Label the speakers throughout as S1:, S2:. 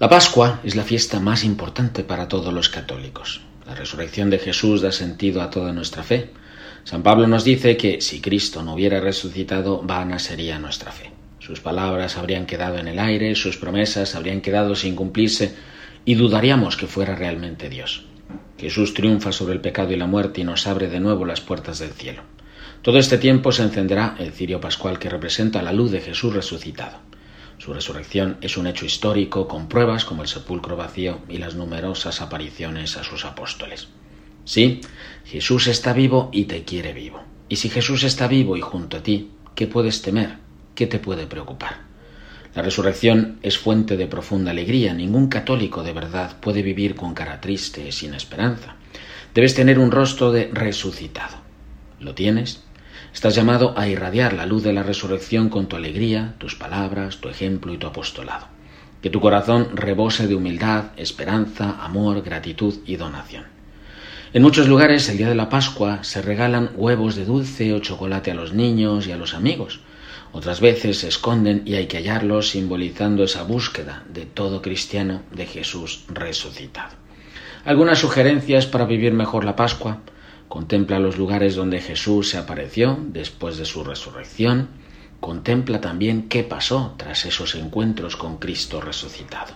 S1: La Pascua es la fiesta más importante para todos los católicos. La resurrección de Jesús da sentido a toda nuestra fe. San Pablo nos dice que si Cristo no hubiera resucitado, vana sería nuestra fe. Sus palabras habrían quedado en el aire, sus promesas habrían quedado sin cumplirse y dudaríamos que fuera realmente Dios. Jesús triunfa sobre el pecado y la muerte y nos abre de nuevo las puertas del cielo. Todo este tiempo se encenderá el cirio pascual que representa la luz de Jesús resucitado. Su resurrección es un hecho histórico con pruebas como el sepulcro vacío y las numerosas apariciones a sus apóstoles. Sí, Jesús está vivo y te quiere vivo. Y si Jesús está vivo y junto a ti, ¿qué puedes temer? ¿Qué te puede preocupar? La resurrección es fuente de profunda alegría. Ningún católico de verdad puede vivir con cara triste, sin esperanza. Debes tener un rostro de resucitado. ¿Lo tienes? Estás llamado a irradiar la luz de la resurrección con tu alegría, tus palabras, tu ejemplo y tu apostolado. Que tu corazón rebose de humildad, esperanza, amor, gratitud y donación. En muchos lugares el día de la Pascua se regalan huevos de dulce o chocolate a los niños y a los amigos. Otras veces se esconden y hay que hallarlos simbolizando esa búsqueda de todo cristiano de Jesús resucitado. Algunas sugerencias para vivir mejor la Pascua. Contempla los lugares donde Jesús se apareció después de su resurrección. Contempla también qué pasó tras esos encuentros con Cristo resucitado.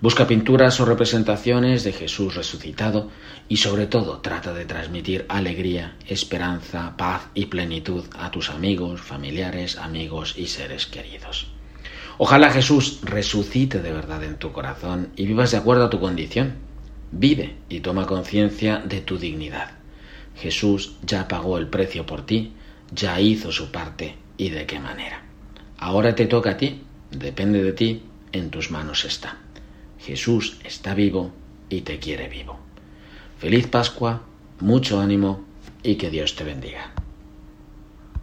S1: Busca pinturas o representaciones de Jesús resucitado y sobre todo trata de transmitir alegría, esperanza, paz y plenitud a tus amigos, familiares, amigos y seres queridos. Ojalá Jesús resucite de verdad en tu corazón y vivas de acuerdo a tu condición. Vive y toma conciencia de tu dignidad. Jesús ya pagó el precio por ti, ya hizo su parte y de qué manera. Ahora te toca a ti, depende de ti, en tus manos está. Jesús está vivo y te quiere vivo. Feliz Pascua, mucho ánimo y que Dios te bendiga.